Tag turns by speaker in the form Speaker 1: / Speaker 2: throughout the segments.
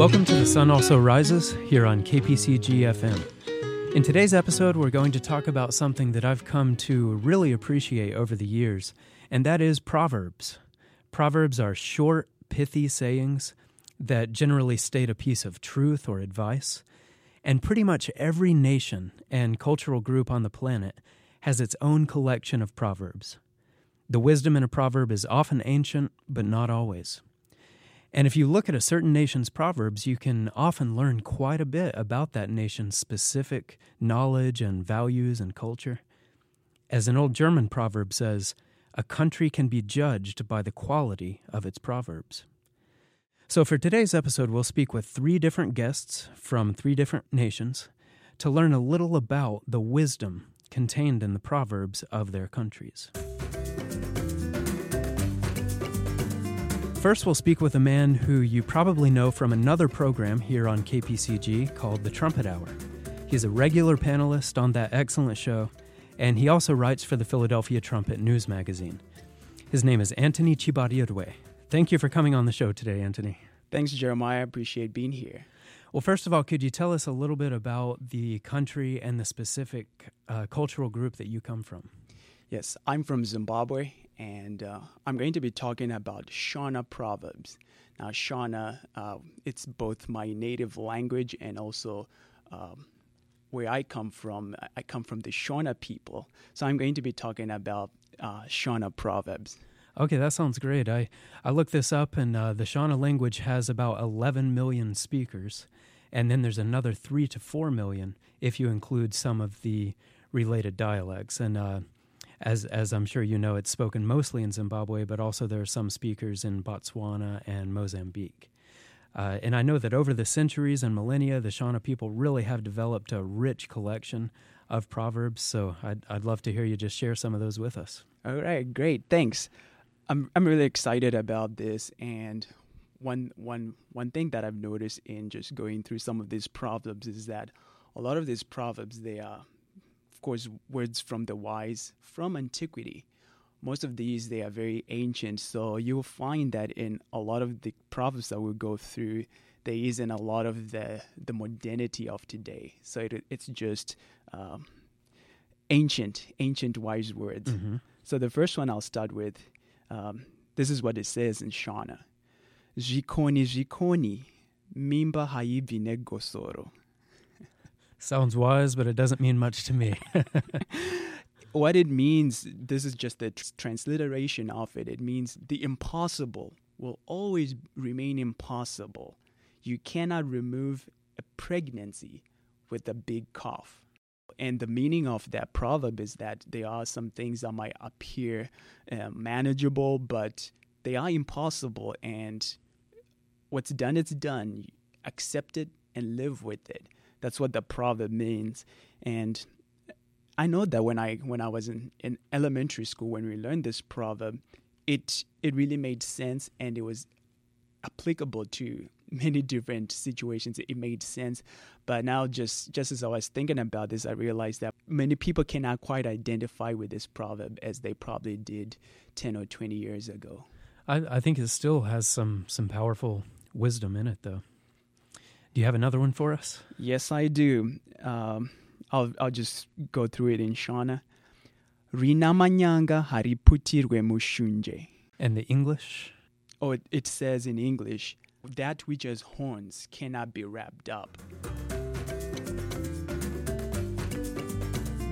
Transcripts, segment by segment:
Speaker 1: Welcome to The Sun Also Rises here on KPCG FM. In today's episode, we're going to talk about something that I've come to really appreciate over the years, and that is proverbs. Proverbs are short, pithy sayings that generally state a piece of truth or advice. And pretty much every nation and cultural group on the planet has its own collection of proverbs. The wisdom in a proverb is often ancient, but not always. And if you look at a certain nation's proverbs, you can often learn quite a bit about that nation's specific knowledge and values and culture. As an old German proverb says, a country can be judged by the quality of its proverbs. So, for today's episode, we'll speak with three different guests from three different nations to learn a little about the wisdom contained in the proverbs of their countries. First, we'll speak with a man who you probably know from another program here on KPCG called The Trumpet Hour. He's a regular panelist on that excellent show, and he also writes for the Philadelphia Trumpet News magazine. His name is Anthony Chibarirwe. Thank you for coming on the show today, Anthony.
Speaker 2: Thanks, Jeremiah. I appreciate being here.
Speaker 1: Well, first of all, could you tell us a little bit about the country and the specific uh, cultural group that you come from?
Speaker 2: Yes, I'm from Zimbabwe, and uh, I'm going to be talking about Shona proverbs. Now, Shona, uh, it's both my native language and also um, where I come from. I come from the Shona people, so I'm going to be talking about uh, Shona proverbs.
Speaker 1: Okay, that sounds great. I, I looked this up, and uh, the Shona language has about 11 million speakers, and then there's another 3 to 4 million if you include some of the related dialects. And uh, as as I'm sure you know, it's spoken mostly in Zimbabwe, but also there are some speakers in Botswana and Mozambique. Uh, and I know that over the centuries and millennia, the Shona people really have developed a rich collection of proverbs. So I'd, I'd love to hear you just share some of those with us.
Speaker 2: All right, great, thanks. I'm I'm really excited about this, and one one one thing that I've noticed in just going through some of these proverbs is that a lot of these proverbs they are of course, words from the wise from antiquity. Most of these they are very ancient, so you'll find that in a lot of the proverbs that we go through, there isn't a lot of the the modernity of today. So it, it's just um, ancient, ancient wise words. Mm-hmm. So the first one I'll start with. Um, this is what it says in Shona. Jikoni jikoni, mimba haibine gosoro.
Speaker 1: Sounds wise, but it doesn't mean much to me.
Speaker 2: what it means, this is just the transliteration of it. It means the impossible will always remain impossible. You cannot remove a pregnancy with a big cough. And the meaning of that proverb is that there are some things that might appear uh, manageable, but they are impossible. And what's done, it's done. Accept it and live with it. That's what the proverb means. And I know that when I when I was in, in elementary school when we learned this proverb, it it really made sense and it was applicable to many different situations. It made sense. But now just just as I was thinking about this, I realized that many people cannot quite identify with this proverb as they probably did ten or twenty years ago.
Speaker 1: I, I think it still has some some powerful wisdom in it though. Do you have another one for us?
Speaker 2: Yes, I do. Um, I'll I'll just go through it in Shona. Rinamanyanga hariputirwe mushunje.
Speaker 1: And the English?
Speaker 2: Oh, it, it says in English, that which has horns cannot be wrapped up.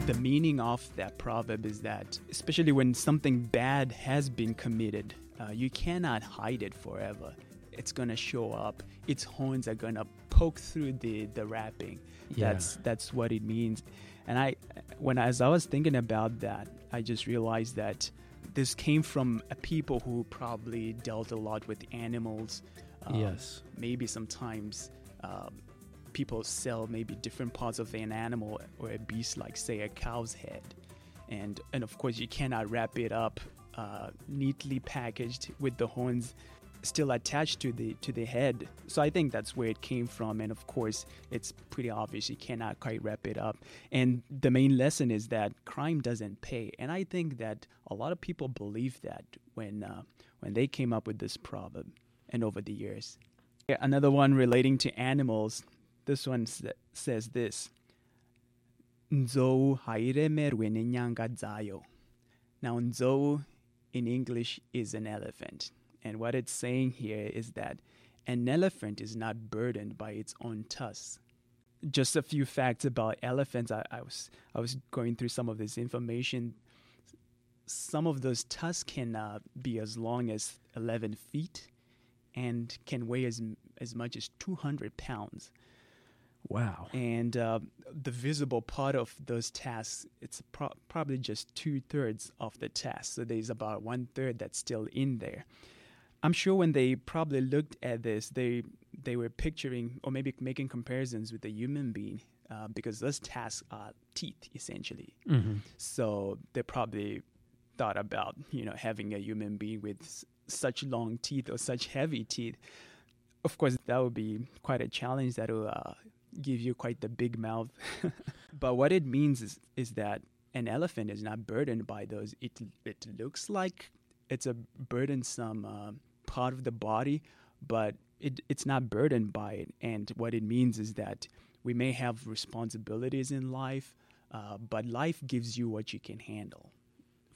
Speaker 2: The meaning of that proverb is that, especially when something bad has been committed, uh, you cannot hide it forever it's gonna show up. Its horns are gonna poke through the the wrapping. Yeah. That's that's what it means. And I, when as I was thinking about that, I just realized that this came from a people who probably dealt a lot with animals.
Speaker 1: Um, yes.
Speaker 2: Maybe sometimes um, people sell maybe different parts of an animal or a beast, like say a cow's head, and and of course you cannot wrap it up uh, neatly packaged with the horns still attached to the to the head. So I think that's where it came from. And of course, it's pretty obvious you cannot quite wrap it up. And the main lesson is that crime doesn't pay. And I think that a lot of people believe that when uh, when they came up with this proverb, and over the years. Another one relating to animals. This one sa- says this. Nzou haire. Now, nzou in English is an elephant. And what it's saying here is that an elephant is not burdened by its own tusks. Just a few facts about elephants. I, I was I was going through some of this information. Some of those tusks can uh, be as long as 11 feet and can weigh as as much as 200 pounds.
Speaker 1: Wow.
Speaker 2: And uh, the visible part of those tasks, it's pro- probably just two thirds of the task. So there's about one third that's still in there. I'm sure when they probably looked at this, they they were picturing or maybe making comparisons with the human being uh, because those tasks are teeth essentially.
Speaker 1: hmm
Speaker 2: So they probably thought about you know having a human being with s- such long teeth or such heavy teeth. Of course, that would be quite a challenge. That will uh, give you quite the big mouth. but what it means is is that an elephant is not burdened by those. It it looks like it's a burdensome uh, part of the body, but it it's not burdened by it. And what it means is that we may have responsibilities in life, uh, but life gives you what you can handle,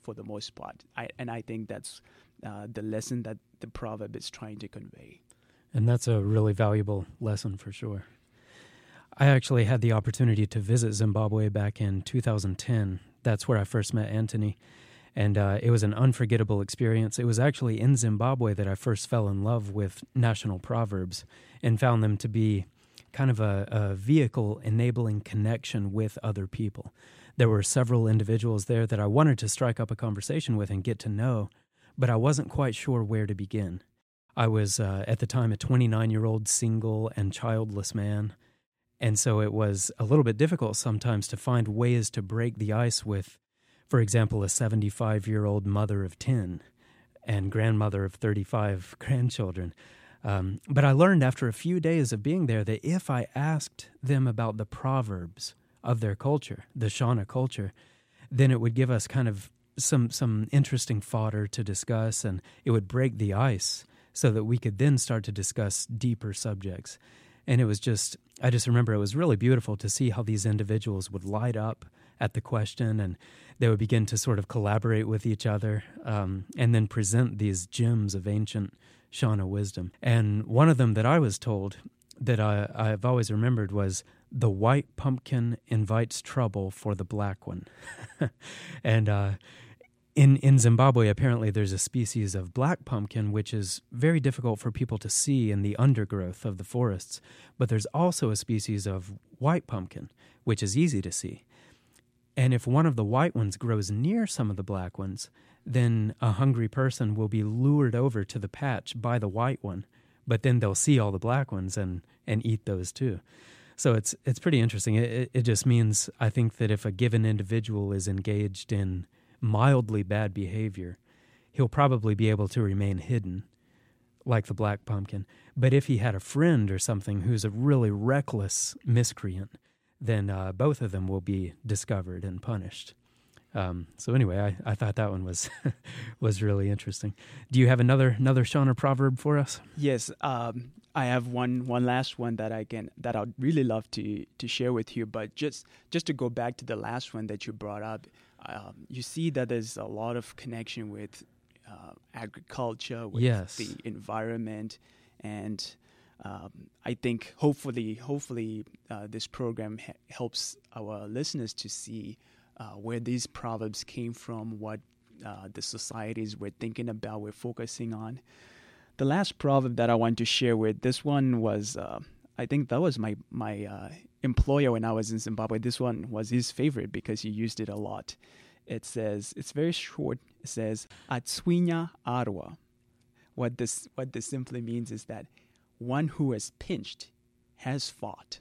Speaker 2: for the most part. I, and I think that's uh, the lesson that the proverb is trying to convey.
Speaker 1: And that's a really valuable lesson for sure. I actually had the opportunity to visit Zimbabwe back in 2010. That's where I first met Anthony. And uh, it was an unforgettable experience. It was actually in Zimbabwe that I first fell in love with national proverbs and found them to be kind of a, a vehicle enabling connection with other people. There were several individuals there that I wanted to strike up a conversation with and get to know, but I wasn't quite sure where to begin. I was uh, at the time a 29 year old single and childless man. And so it was a little bit difficult sometimes to find ways to break the ice with, for example, a 75 year old mother of 10 and grandmother of 35 grandchildren. Um, but I learned after a few days of being there that if I asked them about the proverbs of their culture, the Shona culture, then it would give us kind of some some interesting fodder to discuss, and it would break the ice so that we could then start to discuss deeper subjects. And it was just, I just remember it was really beautiful to see how these individuals would light up at the question and they would begin to sort of collaborate with each other um, and then present these gems of ancient Shona wisdom. And one of them that I was told that I, I've always remembered was the white pumpkin invites trouble for the black one. and uh, in in Zimbabwe, apparently there's a species of black pumpkin which is very difficult for people to see in the undergrowth of the forests. But there's also a species of white pumpkin which is easy to see. And if one of the white ones grows near some of the black ones, then a hungry person will be lured over to the patch by the white one, but then they'll see all the black ones and and eat those too. So it's it's pretty interesting. It, it, just means I think that if a given individual is engaged in mildly bad behavior, he'll probably be able to remain hidden, like the black pumpkin. But if he had a friend or something who's a really reckless miscreant, then uh, both of them will be discovered and punished. Um, so anyway, I, I thought that one was was really interesting. Do you have another another Shona proverb for us?
Speaker 2: Yes, um, I have one one last one that I can that I'd really love to to share with you. But just just to go back to the last one that you brought up, um, you see that there's a lot of connection with uh, agriculture, with
Speaker 1: Yes.
Speaker 2: the environment, and um, I think hopefully hopefully uh, this program ha- helps our listeners to see uh, where these proverbs came from, what uh, the societies we're thinking about, we're focusing on. The last proverb that I want to share with this one was, uh, I think that was my my uh, employer when I was in Zimbabwe. This one was his favorite because he used it a lot. It says it's very short. It says "Atswinya arwa." What this what this simply means is that one who has pinched has fought.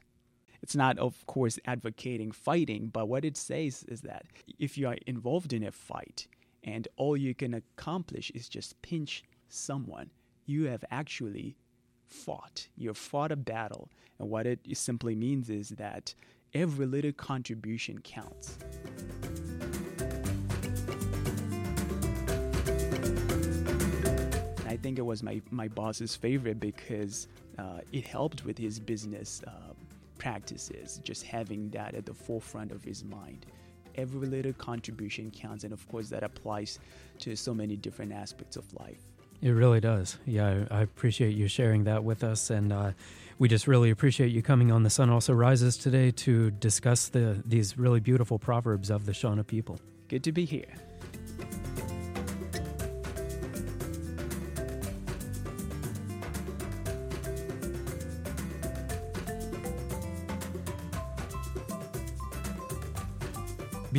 Speaker 2: It's not, of course, advocating fighting, but what it says is that if you are involved in a fight and all you can accomplish is just pinch someone, you have actually fought. You've fought a battle. And what it simply means is that every little contribution counts. Think it was my, my boss's favorite because uh, it helped with his business uh, practices, just having that at the forefront of his mind. Every little contribution counts, and of course, that applies to so many different aspects of life.
Speaker 1: It really does. Yeah, I appreciate you sharing that with us, and uh, we just really appreciate you coming on. The Sun Also Rises today to discuss the these really beautiful proverbs of the Shona people.
Speaker 2: Good to be here.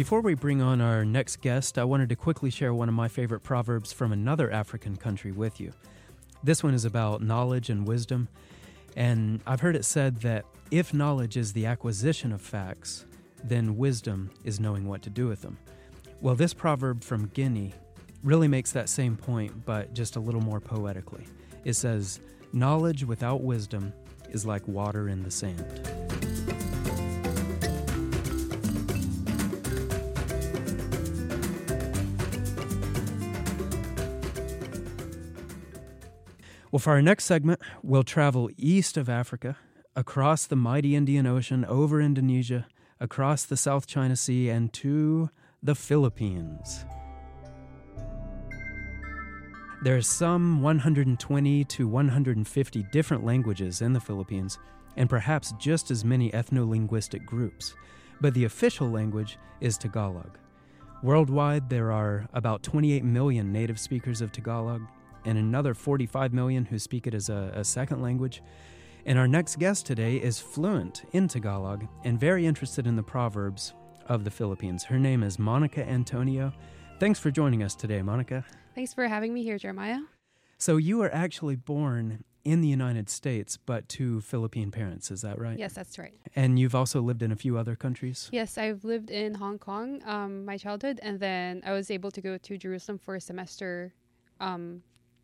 Speaker 1: Before we bring on our next guest, I wanted to quickly share one of my favorite proverbs from another African country with you. This one is about knowledge and wisdom, and I've heard it said that if knowledge is the acquisition of facts, then wisdom is knowing what to do with them. Well, this proverb from Guinea really makes that same point, but just a little more poetically. It says, Knowledge without wisdom is like water in the sand. Well, for our next segment, we'll travel east of Africa, across the mighty Indian Ocean, over Indonesia, across the South China Sea, and to the Philippines. There are some 120 to 150 different languages in the Philippines, and perhaps just as many ethno linguistic groups, but the official language is Tagalog. Worldwide, there are about 28 million native speakers of Tagalog, and another 45 million who speak it as a, a second language. And our next guest today is fluent in Tagalog and very interested in the proverbs of the Philippines. Her name is Monica Antonio. Thanks for joining us today, Monica.
Speaker 3: Thanks for having me here, Jeremiah.
Speaker 1: So, you were actually born in the United States, but to Philippine parents, is that right?
Speaker 3: Yes, that's right.
Speaker 1: And you've also lived in a few other countries?
Speaker 3: Yes, I've lived in Hong Kong um, my childhood, and then I was able to go to Jerusalem for a semester um,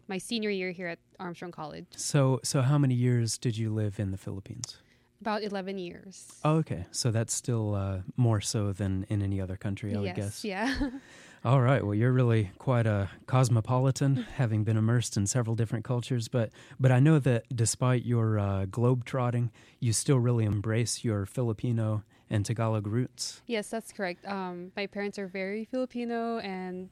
Speaker 3: my senior year here at Armstrong College.
Speaker 1: So, so how many years did you live in the Philippines?
Speaker 3: About 11 years.
Speaker 1: Oh, okay. So that's still uh, more so than in any other country, I
Speaker 3: yes,
Speaker 1: would guess.
Speaker 3: Yeah.
Speaker 1: All right. Well, you're really quite a cosmopolitan, having been immersed in several different cultures. But but I know that despite your uh, globe trotting, you still really embrace your Filipino and Tagalog roots.
Speaker 3: Yes, that's correct. Um, my parents are very Filipino, and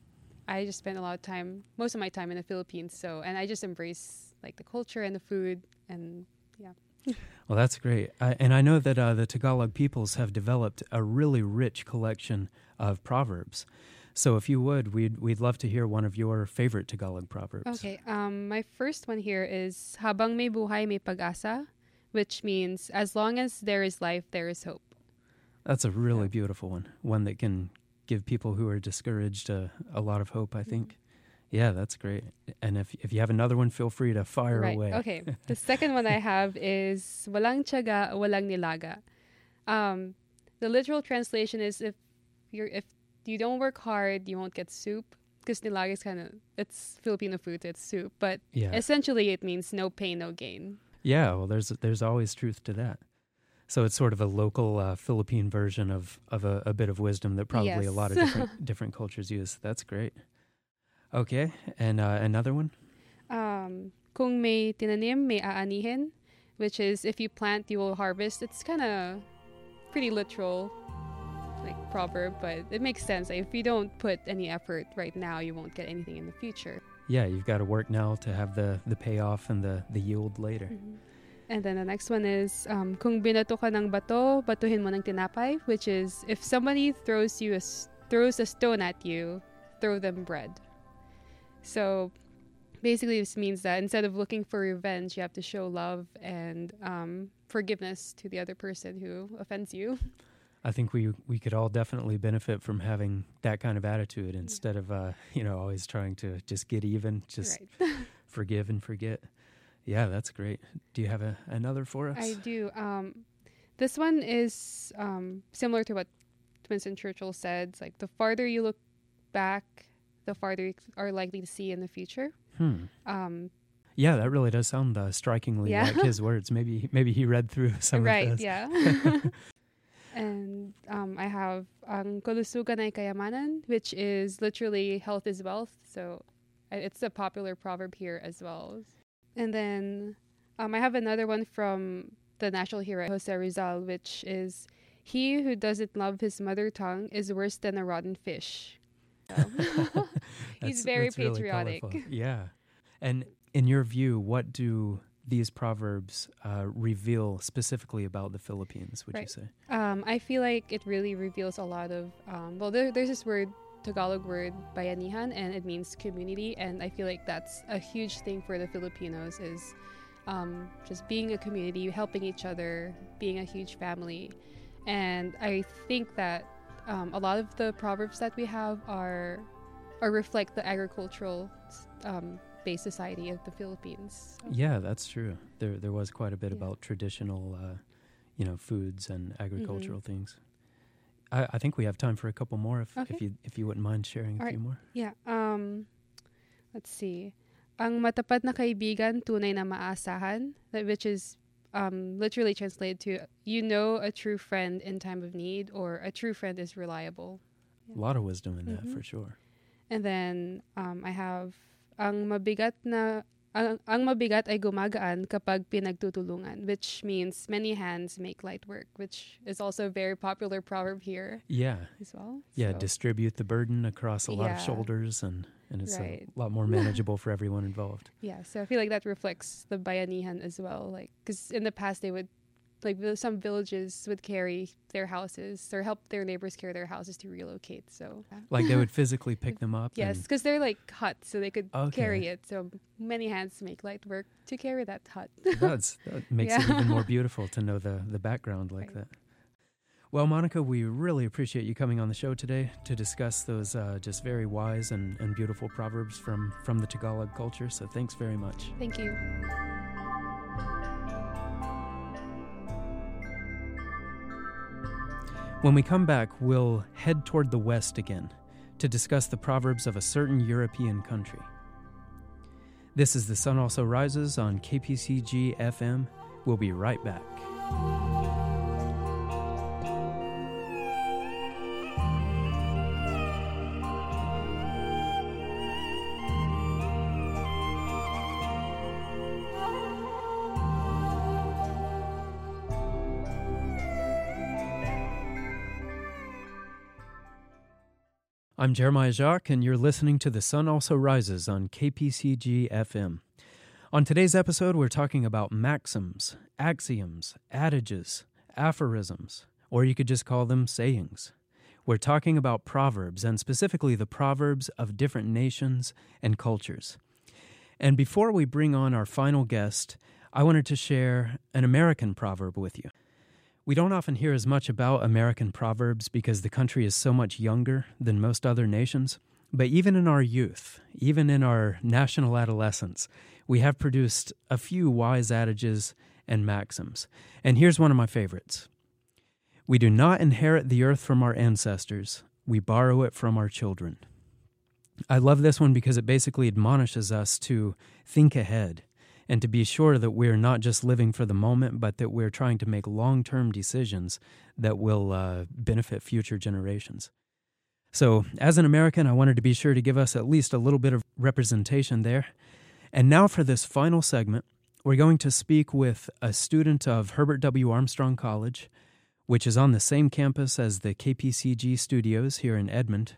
Speaker 3: I just spend a lot of time, most of my time in the Philippines. So, and I just embrace like the culture and the food, and yeah.
Speaker 1: Well, that's great. and I know that uh, the Tagalog peoples have developed a really rich collection of proverbs. So, if you would, we'd we'd love to hear one of your favorite Tagalog proverbs.
Speaker 3: Okay. Um, my first one here is "Habang may buhay may pag-asa," which means as long as there is life, there is hope.
Speaker 1: That's a really beautiful one. One that can give people who are discouraged a, a lot of hope, I mm-hmm. think. Yeah, that's great. And if if you have another one, feel free to fire
Speaker 3: right.
Speaker 1: away.
Speaker 3: Okay. the second one I have is walang tiyaga, walang nilaga. Um, the literal translation is if you're if you don't work hard, you won't get soup. Because nilaga is kind of it's Filipino food, it's soup, but yeah. essentially it means no pain, no gain.
Speaker 1: Yeah, well, there's there's always truth to that. So it's sort of a local uh, Philippine version of of a, a, bit of wisdom that probably yes. a lot of different different cultures use. That's great. Okay, and uh, another one.
Speaker 3: Um, kung may tinanim, may aanihin, which is if you plant, you will harvest. It's kind of pretty literal, like proverb, but it makes sense. Like, if you don't put any effort right now, you won't get anything in the future.
Speaker 1: Yeah, you've got to work now to have the the payoff and the the yield later.
Speaker 3: Mm-hmm. And then the next one is, um, kung binato ka ng bato, batuhin mo ng tinapay, which is if somebody throws you a, throws a stone at you, throw them bread. So basically, this means that instead of looking for revenge, you have to show love and um, forgiveness to the other person who offends you.
Speaker 1: I think we we could all definitely benefit from having that kind of attitude instead of uh, you know always trying to just get even, just right. forgive and forget. Yeah, that's great. Do you have a, another for us?
Speaker 3: I do. Um, this one is um, similar to what Winston Churchill said. It's like the farther you look back, the farther you are likely to see in the future.
Speaker 1: Hmm. Um, yeah, that really does sound uh, strikingly yeah. like his words. Maybe maybe he read through some
Speaker 3: right,
Speaker 1: of this. Right.
Speaker 3: Yeah. and um, I have ang kalusugan ay kayamanan, which is literally health is wealth. So it's a popular proverb here as well. And then Um, I have another one from the national hero Jose Rizal, which is he who doesn't love his mother tongue is worse than a rotten fish. So, He's very
Speaker 1: that's really
Speaker 3: patriotic.
Speaker 1: yeah. And in your view, what do these proverbs uh, reveal specifically about the Philippines, would you say?
Speaker 3: Um, I feel like it really reveals a lot of. Um, well, there, there's this word, Tagalog word, bayanihan, and it means community. And I feel like that's a huge thing for the Filipinos is um, just being a community, helping each other, being a huge family. And I think that um, a lot of the proverbs that we have are, are reflect the agricultural um, based society of the Philippines. So,
Speaker 1: Yeah, that's true. There, there was quite a bit
Speaker 3: Yeah.
Speaker 1: about traditional, uh, you know, foods and
Speaker 3: Mm-hmm.
Speaker 1: agricultural things. I, I think we have time for a couple more, if, if you if you wouldn't mind sharing a
Speaker 3: All
Speaker 1: few more.
Speaker 3: Yeah. Um, let's see. Ang matapat na kaibigan, tunay na maasahan, which is um, literally translated to you know a true friend in time of need, or a true friend is reliable.
Speaker 1: A lot of wisdom in that,
Speaker 3: Mhm.
Speaker 1: for sure.
Speaker 3: And then um, I have ang mabigat na ang, ang mabigat ay gumagaan kapag pinagtutulungan, which means many hands make light work, which is also a very popular proverb here
Speaker 1: Yeah,
Speaker 3: as well.
Speaker 1: yeah.
Speaker 3: So-
Speaker 1: distribute the burden across a lot of shoulders, and and it's
Speaker 3: Right.
Speaker 1: a lot more manageable for everyone involved.
Speaker 3: Yeah, so I feel like that reflects the bayanihan as well. Like, because in the past they would, like, some villages would carry their houses or help their neighbors carry their houses to relocate. So
Speaker 1: Like they would physically pick them up.
Speaker 3: yes, because they're like huts, so they could carry it. So many hands make light work to carry that hut.
Speaker 1: That's, that makes it even more beautiful to know the, the background like
Speaker 3: Right.
Speaker 1: that. Well, Monica, we really appreciate you coming on the show today to discuss those uh, just very wise and, and beautiful proverbs from, from the Tagalog culture. So thanks very much.
Speaker 3: Thank you.
Speaker 1: When we come back, we'll head toward the west again to discuss the proverbs of a certain European country. This is The Sun Also Rises on KPCG FM. We'll be right back. I'm Jeremiah Jacques, and you're listening to The Sun Also Rises on KPCG FM. On today's episode, we're talking about maxims, axioms, adages, aphorisms, or you could just call them sayings. We're talking about proverbs, and specifically the proverbs of different nations and cultures. And before we bring on our final guest, I wanted to share an American proverb with you. We don't often hear as much about American proverbs because the country is so much younger than most other nations. But even in our youth, even in our national adolescence, we have produced a few wise adages and maxims. And here's one of my favorites We do not inherit the earth from our ancestors, we borrow it from our children. I love this one because it basically admonishes us to think ahead and to be sure that we're not just living for the moment, but that we're trying to make long term decisions that will uh, benefit future generations. So, as an American, I wanted to be sure to give us at least a little bit of representation there. And now, for this final segment, we're going to speak with a student of Herbert W. Armstrong College, which is on the same campus as the KPCG studios here in Edmond.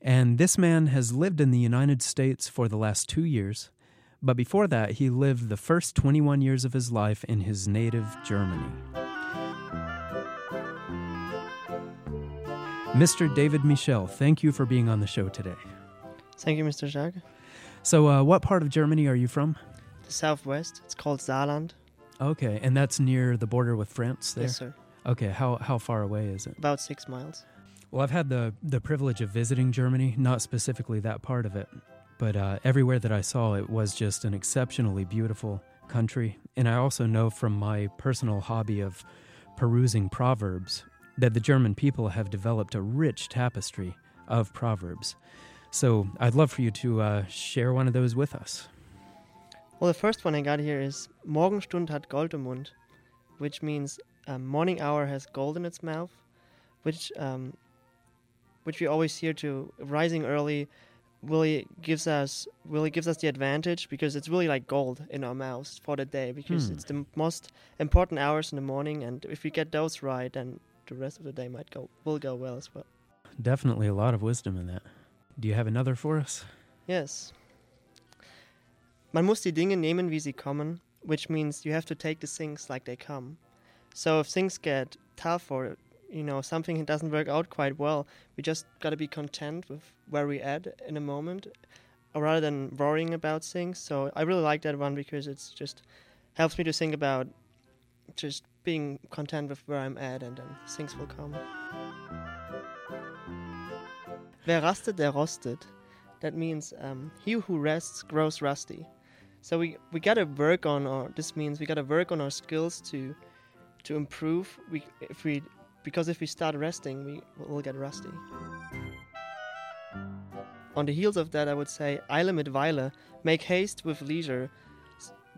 Speaker 1: And this man has lived in the United States for the last two years. But before that, he lived the first 21 years of his life in his native Germany. Mr. David Michel, thank you for being on the show today.
Speaker 4: Thank you, Mr. Jacques.
Speaker 1: So, uh, what part of Germany are you from?
Speaker 4: The southwest, it's called Saarland.
Speaker 1: Okay, and that's near the border with France there?
Speaker 4: Yes, sir.
Speaker 1: Okay, how, how far away is it?
Speaker 4: About six miles.
Speaker 1: Well, I've had the, the privilege of visiting Germany, not specifically that part of it, but uh, everywhere that I saw it was just an exceptionally beautiful country. And I also know from my personal hobby of perusing proverbs that the German people have developed a rich tapestry of proverbs. So I'd love for you to uh, share one of those with us.
Speaker 4: Well, the first one I got here is Morgenstund hat Gold im Mund, which means um, morning hour has gold in its mouth, which um, which we always hear to rising early really gives us really gives us the advantage because it's really like gold in our mouths for the day because
Speaker 1: Hmm.
Speaker 4: it's the m- most important hours in the morning and if we get those right then the rest of the day might go will go well as well
Speaker 1: Definitely a lot of wisdom in that. Do you have another for us?
Speaker 4: yes man muss die Dinge nehmen wie sie kommen which means you have to take the things like they come so if things get tough or you know something doesn't work out quite well. We just got to be content with where we're at in a moment uh, rather than worrying about things. So i really like that one because it's just helps me to think about just being content with where i'm at and then things will come. Wer rastet der rostet. That means um, he who rests grows rusty. So we we got to work on our this means we got to work on our skills to to improve. We if we because if we start resting we will get rusty on the heels of that i would say eile mit weile make haste with leisure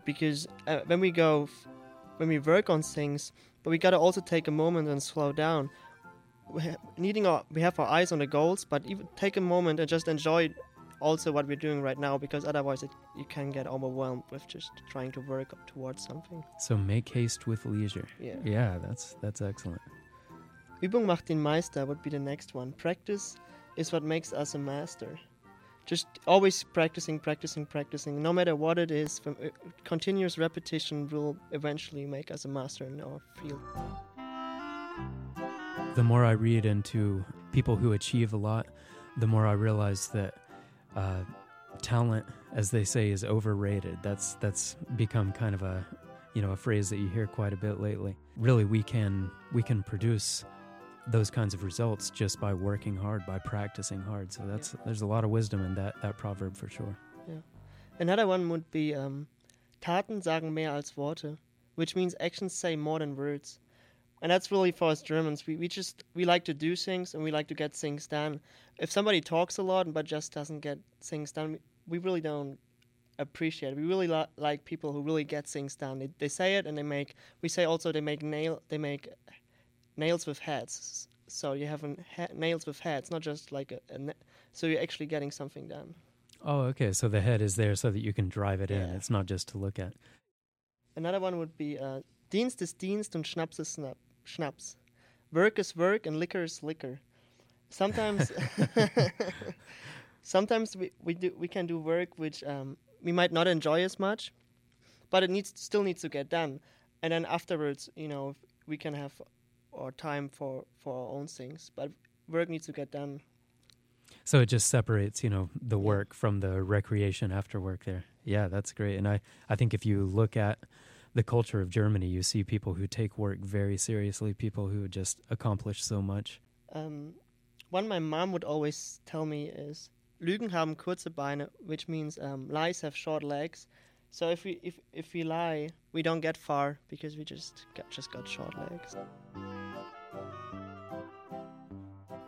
Speaker 4: because uh, when we go f- when we work on things but we got to also take a moment and slow down we ha- needing our we have our eyes on the goals but even take a moment and just enjoy also what we're doing right now because otherwise it, you can get overwhelmed with just trying to work up towards something
Speaker 1: So make haste with leisure.
Speaker 4: yeah
Speaker 1: Yeah, that's that's excellent.
Speaker 4: Übung macht den Meister would be the next one. Practice is what makes us a master. Just always practicing, practicing, practicing. No matter what it is, from uh, continuous repetition will eventually make us a master in our field.
Speaker 1: The more I read into people who achieve a lot, the more I realize that uh, talent, as they say, is overrated. That's that's become kind of a you know a phrase that you hear quite a bit lately. Really, we can we can produce those kinds of results just by working hard, by practicing hard. So that's there's a lot of wisdom in that that proverb for sure. Yeah.
Speaker 4: Another one would be um, Taten sagen mehr als Worte, which means actions say more than words. And that's really for us Germans. We, we just we like to do things and we like to get things done. If somebody talks a lot but just doesn't get things done, we, we really don't appreciate it. We really li- like people who really get things done. They, they say it and they make. We say also they make nail. They make nails with heads. So you have nails with heads, not just like a, a. na- So you're actually getting something done.
Speaker 1: Oh, okay. So the head is there so that you can drive it in. It's not just to look at.
Speaker 4: Another one would be uh, Dienst ist Dienst und Schnaps ist Snap- Schnaps. Work is work and liquor is liquor. Sometimes, sometimes we, we do we can do work which um, we might not enjoy as much, but it needs still needs to get done. And then afterwards, you know, we can have our time for for our own things. But work needs to get done.
Speaker 1: So it just separates, you know, the work from the recreation after work there. Yeah, that's great. And I, I think if you look at the culture of Germany, you see people who take work very seriously, people who just accomplish so much.
Speaker 4: Um, one my mom would always tell me is Lügen haben kurze Beine, which means um, lies have short legs. So if we if if we lie, we don't get far because we just got, just got short legs.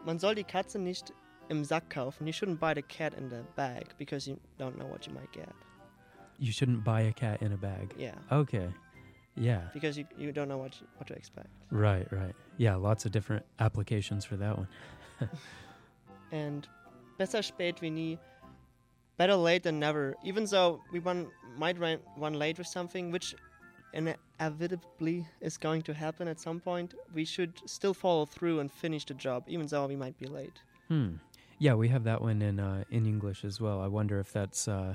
Speaker 4: Man soll die Katze nicht im Sack kaufen. You shouldn't buy the cat in the bag because you don't know what you might get.
Speaker 1: You shouldn't buy a cat in a bag.
Speaker 4: Yeah,
Speaker 1: Okay. Yeah.
Speaker 4: because you you don't know what what to expect.
Speaker 1: Right, right. Yeah, lots of different applications for that one.
Speaker 4: and besser spät wie nie. Better late than never. Even though we run, might run, run late with something, which inevitably is going to happen at some point, we should still follow through and finish the job, even though we might be late.
Speaker 1: Hmm. Yeah, we have that one in uh, in English as well. I wonder if that's uh,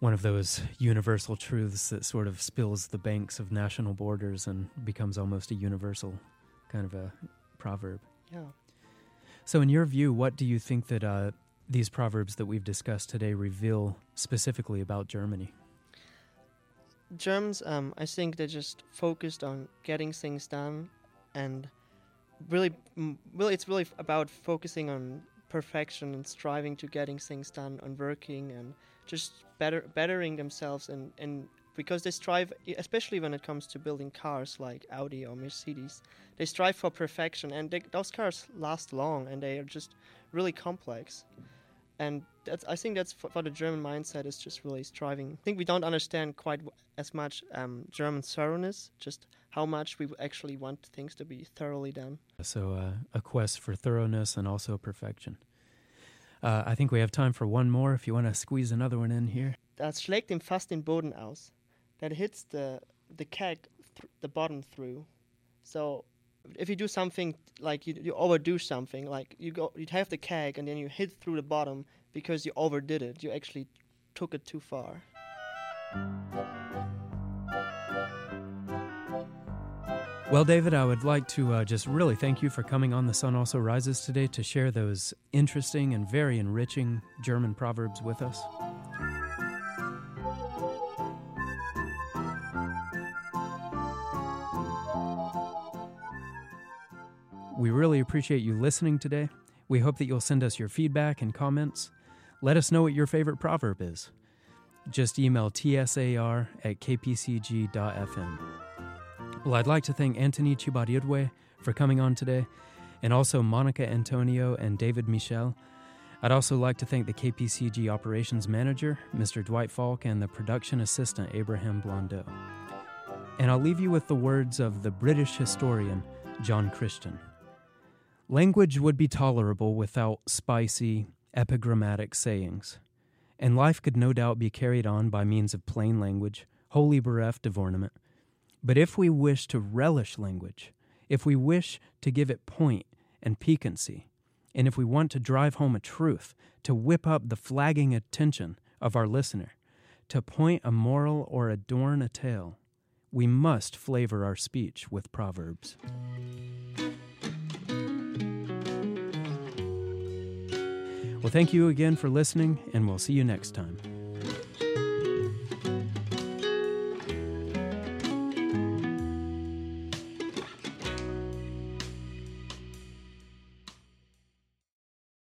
Speaker 1: one of those universal truths that sort of spills the banks of national borders and becomes almost a universal kind of a proverb.
Speaker 4: Yeah.
Speaker 1: So, in your view, what do you think that uh, these proverbs that we've discussed today reveal specifically about Germany?
Speaker 4: Germans, um, I think they're just focused on getting things done, and really, really, it's really about focusing on perfection and striving to getting things done, and working and just better bettering themselves, and and because they strive, especially when it comes to building cars like Audi or Mercedes, they strive for perfection, and they, those cars last long, and they are just really complex. And that's I think that's for, for the German mindset is just really striving. I think we don't understand quite w- as much um, German thoroughness, just how much we actually want things to be thoroughly done.
Speaker 1: So, uh, a quest for thoroughness and also perfection. Uh, I think we have time for one more if you want to squeeze another one in here.
Speaker 4: Das schlägt ihm fast den Boden aus. That hits the the keg, th- the bottom through. So if you do something like you, you overdo something, like you go, you have the keg and then you hit through the bottom because you overdid it. You actually took it too far.
Speaker 1: Well, David, I would like to uh, just really thank you for coming on The Sun Also Rises today to share those interesting and very enriching German proverbs with us. We really appreciate you listening today. We hope that you'll send us your feedback and comments. Let us know what your favorite proverb is. Just email tsar at kpcg.fm. Well, I'd like to thank Anthony Chibarirwe for coming on today, and also Monica Antonio and David Michel. I'd also like to thank the KPCG Operations Manager, Mr. Dwight Falk, and the production assistant, Abraham Blondeau. And I'll leave you with the words of the British historian, John Christian. Language would be tolerable without spicy, epigrammatic sayings, and life could no doubt be carried on by means of plain language, wholly bereft of ornament. But if we wish to relish language, if we wish to give it point and piquancy, and if we want to drive home a truth, to whip up the flagging attention of our listener, to point a moral or adorn a tale, we must flavor our speech with proverbs. Well, thank you again for listening, and we'll see you next time.